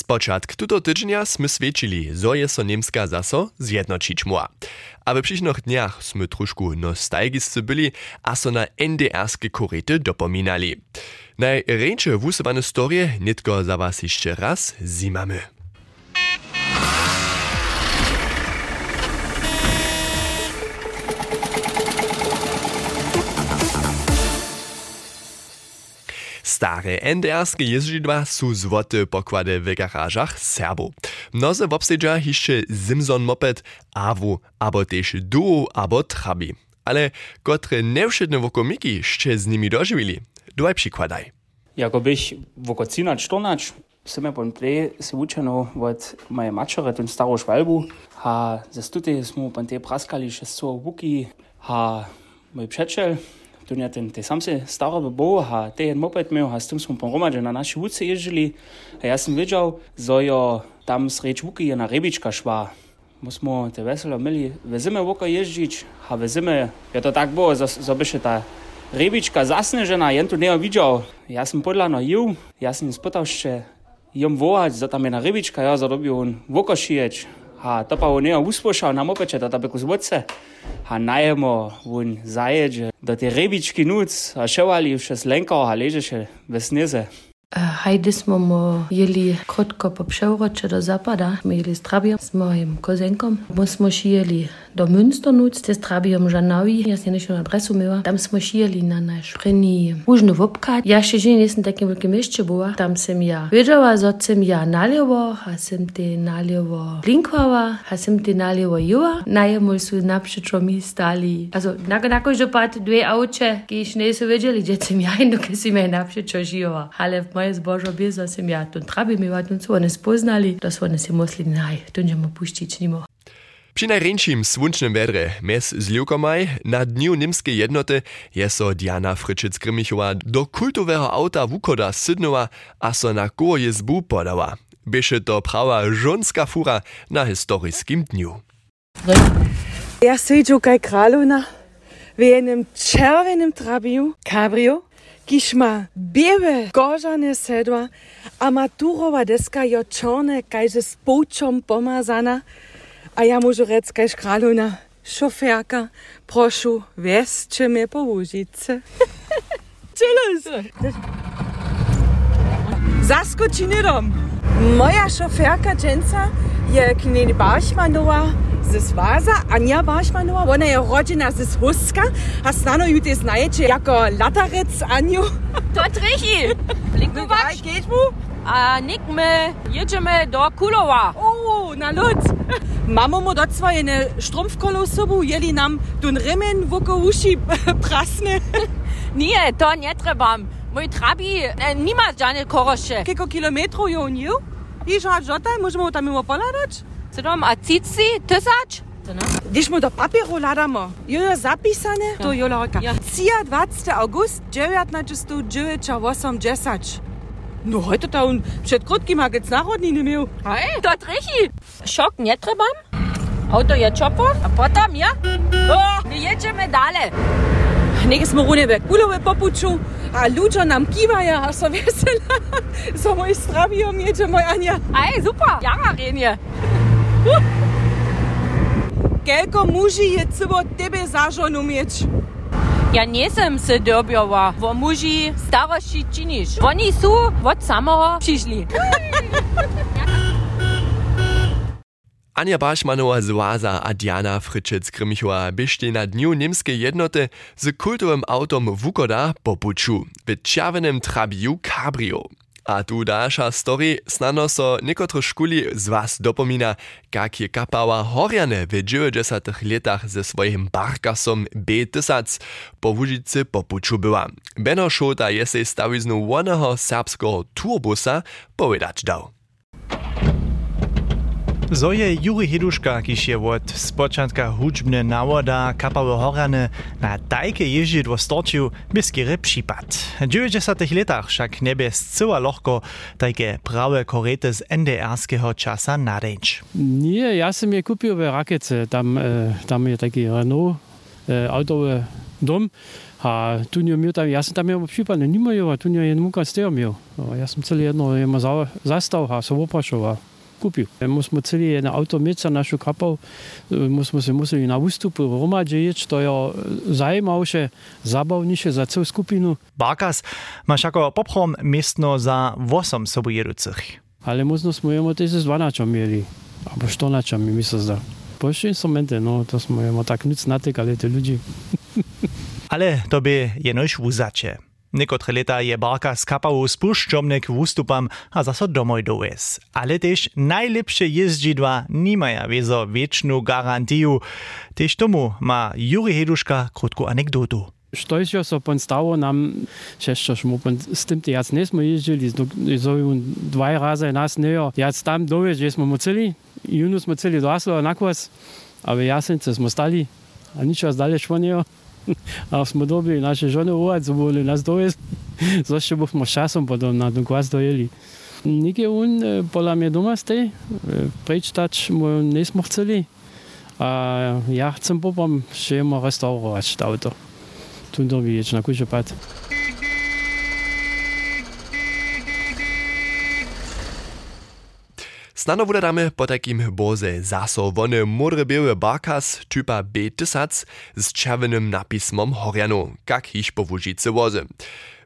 Spočatk tuto tygodnia sme svedčili, zo je so Niemska zaso zjednočić mua. A w przyszłych dniach sme troszkę nostalgiscy byli, a so na NDR-skie korety dopominali. Najręcze wusowane storie nitko za was jeszcze raz zimamy. Stare NDR-skie jeździdła są złote pokłady w garażach Serbów. Mnoze wobsedza jeszcze Simson moped, Awu, albo też Duo, albo Trabi. Ale kotre nevšedne wokomiki jeszcze z nimi dożywili. Dwaj przykładaj. Jako bych woko 13-14 Sime pon play se učeno od moje mačere, ten staro švalbu, ha ze stute smo pon praskali še so vuki, ha moj přečel, tunjatinte. Sam se stavaba boha, te en moped imel, a s tem smo pomromađe na naši ulici ježili. A jaz sem videl, zojo tam sreč vuki je na rebička šva. Mo smo te veselo imeli, vezime voka ježdžič, a vezime, je to tako bo, zabeše ta rebička zasnežena, jen tu ne videl. Jaz sem podla na jiv, jaz sem spotal še jom vojač, za tam je na rebička, jaz zarobil on vokošiječ. Ha, ta pa ne uspoša, nam opet, da ta beko zvodce. Ha, najemo vun zaječ, da ti rebički nuc, a še ali še slenka, a leže še vesneze. Hajdy smo mo jeli krótko po przewrocie do zapada. My jeli z moim kozenkom. Bo smo šijeli do Münsternuc, te z Trabią Żanawi. Ja się nie adresu miała. Tam smo na nasz prynny łużny wopkat. Ja się nie jestem takim wielkim mieście była. Tam sem ja wiedziała, że sem ja naliewo, a sem te naliewo blinkowała, a sem te naliewo jua. Najemol su naprzeczo mi stali. Also, na, na każdy pat dwie aucie, kiedyś nie są wiedzieli, gdzie sem ja, no kiedy naprzeczo. Ale w moje zbožo bizo sem ja tu trabi mi vat, tu one spoznali, da su one si musli, naj, tu njemu puštić nimo. Przy najręczym słoncznym wedre, mes z Liukomaj, na dniu nimskiej jednoty, je so Diana Fryczic-Grymichowa do kultowego auta wukoda sydnęła, a so na koło jezbu podała. Bysze to prawa żonska fura na historyskim dniu. Ja siedziu kaj kraluna w jednym czerwonym trabiu, cabrio, kiż ma białe korzane sedła, a maturowa deska jo z połczą pomazana, a ja muszę rec kajż kraluna, szoferka, proszę, weźcie mnie po łużyce. Cześć! Zaskoči nedom. Moja šoferka Jensa je knjeni Bašmanova ze Svaza, Anja Bašmanova. Ona je rođena z Huska, a stano ju te znajeće jako latarec Anju. To! No, daj, geht mu? A nik my jedziemy do Kulowa. O, na lud. Mamo mu dort svojene strumpfkolo sobu, jeli nam dun remen voko uši prasne. Nie, to nie trebam. Mój trabi nie ma żadnych korosze. Kiko kilometrov je on jel? I žad žotaj, možemo tam mimo poladać? Tam, a cici, tysacz? Když mu do papieru ladamo, jo je zapisane, to je lorka. Ja. 23. august 1980. No, heute to on przed krótkim agec narodniny miał. Hej, to trichi! Szok nie trebam. Auto je czopo, a potem ja? O, my jedziemy dalej. Nekaj smo runeve kulove popuču, a ludzie nam kiwają, a so vesela. So moj stravijo mječe, moj Anja. Ej, super, jara renje. Koliko muži je celo tebe zažal umječ? Ja nisam se dobila, vo muži stavaši činiš. Oni su od samого prišli. Anja Bašmanova z Oaza, a Diana Fričec Krmichova bišti na dnju Nimske jednote z kultovým autom Vukoda po Buču v červeném trabiju Cabrio. A tu dalsza story snano so niekotro szkuli z was dopomina, jak je kapała Horjane w 90 latach ze swoim barkasom B1000 po Łużycy po Buczu była. Beno Szota je sej stawiznu wonego serbskiego turbusa powiedzieć dał. So je Juri Heduška, kiž je od spočatka hudžbne návoda kapave Horane na tajke ježdžiť vo storčiu beskere případ. V 90 letach však nebe zcela lohko tajke prawe korete z NDR-ského časa nadeň. Nie, ja sam je kupił w Rakece. Tam, e, tam je taki Renault e, autowy dom. A tu nie miał tam, ja sam tam miał przypadne, nie miał, tu nie jeden muka z miał. Ja sam celý jedno, ja ma a sam opašol a kupił. Musimy celý jedno auto mieć za naszą kapą, musimy się museli na wystupy w Romadzie jeść, to ja zajmowsze, zabawniejsze za całą skupinu. Barkas ma jako poprom miestno za 8 sobojedúcich. Ale možno smo imamo też z 12 mieli, albo 14 mi się zda. Pojeszcze instrumenty, no to smo imamo tak nic natykali te ludzi. Ale to by jenož wuzacie. Niekotre leta je Barka skapał spuszczomnek w ustupam, a zaso domoj dowes. Ale też najlepsze jeździdła nie mają wiezo wieczną garantiju. Też tomu ma Juri Heduszka krótką anegdotu. Štojšio so pon stavo nam, še smo pon s tym te jac nismo jeździli, so dva razy nas nejo, jac tam dove, že smo moceli, junu smo celi do Aslo, nakwas, ale jasence smo stali, a nič was dalej šlo nejo ali smo dobili naše žene uvac, boli nas dovez, zdaj še bomo časom bodo na doglas dojeli. Nikje un, eh, pola mi je doma stej, eh, preč tač mu nismo chceli. A ja chcem popom še imamo restaurovati to avto. Tu dobi, če na kuže pati. Snano wudadamy po takim boze zaso wony modre białe barkas typa B1000 z czerwonym napismom Horiano, jak hiś po Łużycy wozy.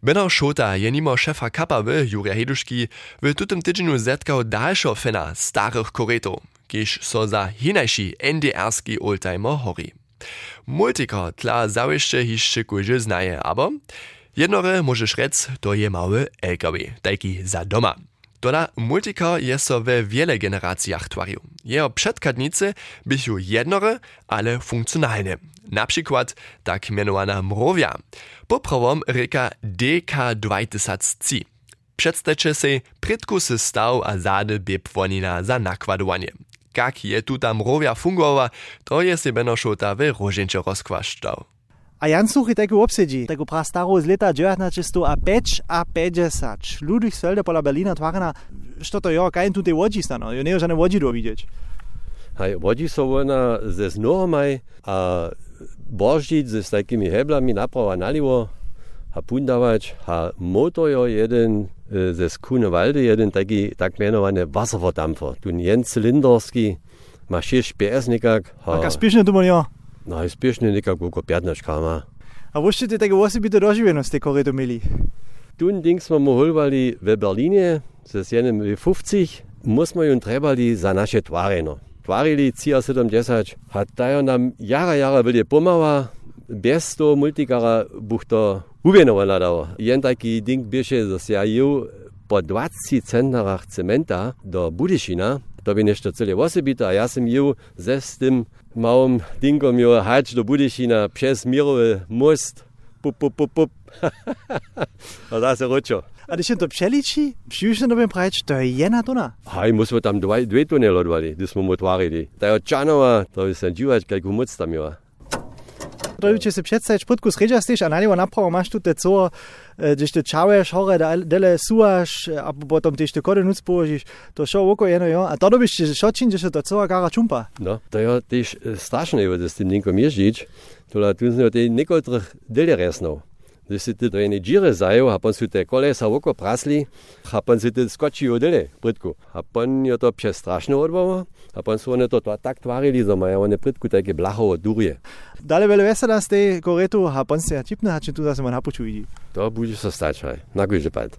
Benno Szota je nimo szefa kapawy Jurija Heduszki w tutym tydzieniu zetkał dalszą fena starych koretów, kiż so za hinajszy NDR-ski oldtimer hori. Multika tla zawieszcze hiszczy kurzy znaje, aber jednore możesz rec, to je mały LKW, taki za doma. Toda multika je so we wiele generacjach twarił. Jeho przedkadnicy bychu jednore, ale funkcjonalne. Na przykład tak mianowana mrowia. Poprawom reka DK20C. Przedstawcie się predkusy staw a zady biepłonina za nakładowanie. Jak je tu tam mrowia fungowa, to je se Benošota we roženče rozkvaštał. A Jan Suchy tego obsedzi, tego pra staro z leta 1900 a 5 a 50. Ludwig Sölde pola Berlina twarna, što to jo, kaj tu te łodzi stano, jo nie żadne łodzi do widzieć. Hej, łodzi są ona ze snoromaj, a bożdzić ze takimi heblami naprawa naliwo, a pundawać, a motor jo jeden ze Skunewalde, jeden taki tak mianowany Wasserverdampfer. Tu jeden cylinderski, ma 6 PS nikak. A ka spiešne tu ja. I spiešne nikak oko 15 km. A vošte te tego osobito doživenost te koredo mili? Tu ding smo mu holvali v Berlinie, ze jenem 50, musmo ju trebali za naše twareno. Twarili 70, a dajo nam jara jara byli pomała, bez toho multikara buch to uvěnovala dalo. Jen taki ding běže, že ja ju po 20 centnarach cementa do Budyšina, to by nešto celé osobito, a ja som ju ze s tym małym dingom ju hać do Budyšina przez Mirowy most, pup, pup, pup, pup. a da se ročo. A když to přeličí, přijušne době prajč, to je jedna tona. Haj, musíme tam dvě, dvě tony lodvali, když jsme mu tvarili. To je Čanova, to je sen džívač, kolik moc tam je. Pozdravit ću se predstavić potku sređastiš, a na njego napravo imaš tu te co, eh, gdje te čaveš, hore, dele suaš, a potom ti te kode nuc položiš, to šo oko jedno jo, a to dobiš ti šo čin, gdje se to cova kara čumpa. No, to je tiž eh, strašno, da s tim nikom ježić, to je tu nekaj delje resno. Deși te în gire zaiu, apoi sute cole sau cu prasli, apoi sute scoci odele, pritku. Apoi eu to pše strašno odbava, apoi su one to to tak tvarili za maja, one pritku take blaho odurje. Dale vele vesela ste koretu, apoi se atipne, hače tu da se man hapuču vidi. To budiš se stačaj, na guže pad.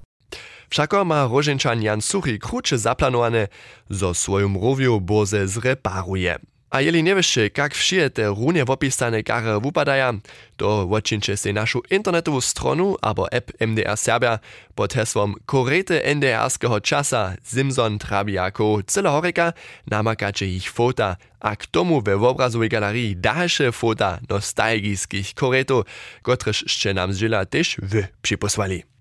Všako ma Roženčan Jan Suchi kruče zaplanowane, zo svojom rovju boze zreparuje. A jeli nie wiesz, jak wsie te runie opisane kare wupadaja, to odczyncie się naszą internetową stronę albo app MDR Serbia pod hasłem Korete NDR-skiego czasa Simson Trabiako Cylehorika namakacie ich fota, a k tomu we obrazowej galerii dalsze fota nostalgickich koretów, kotreż jeszcze nam zżyla też wy przyposłali.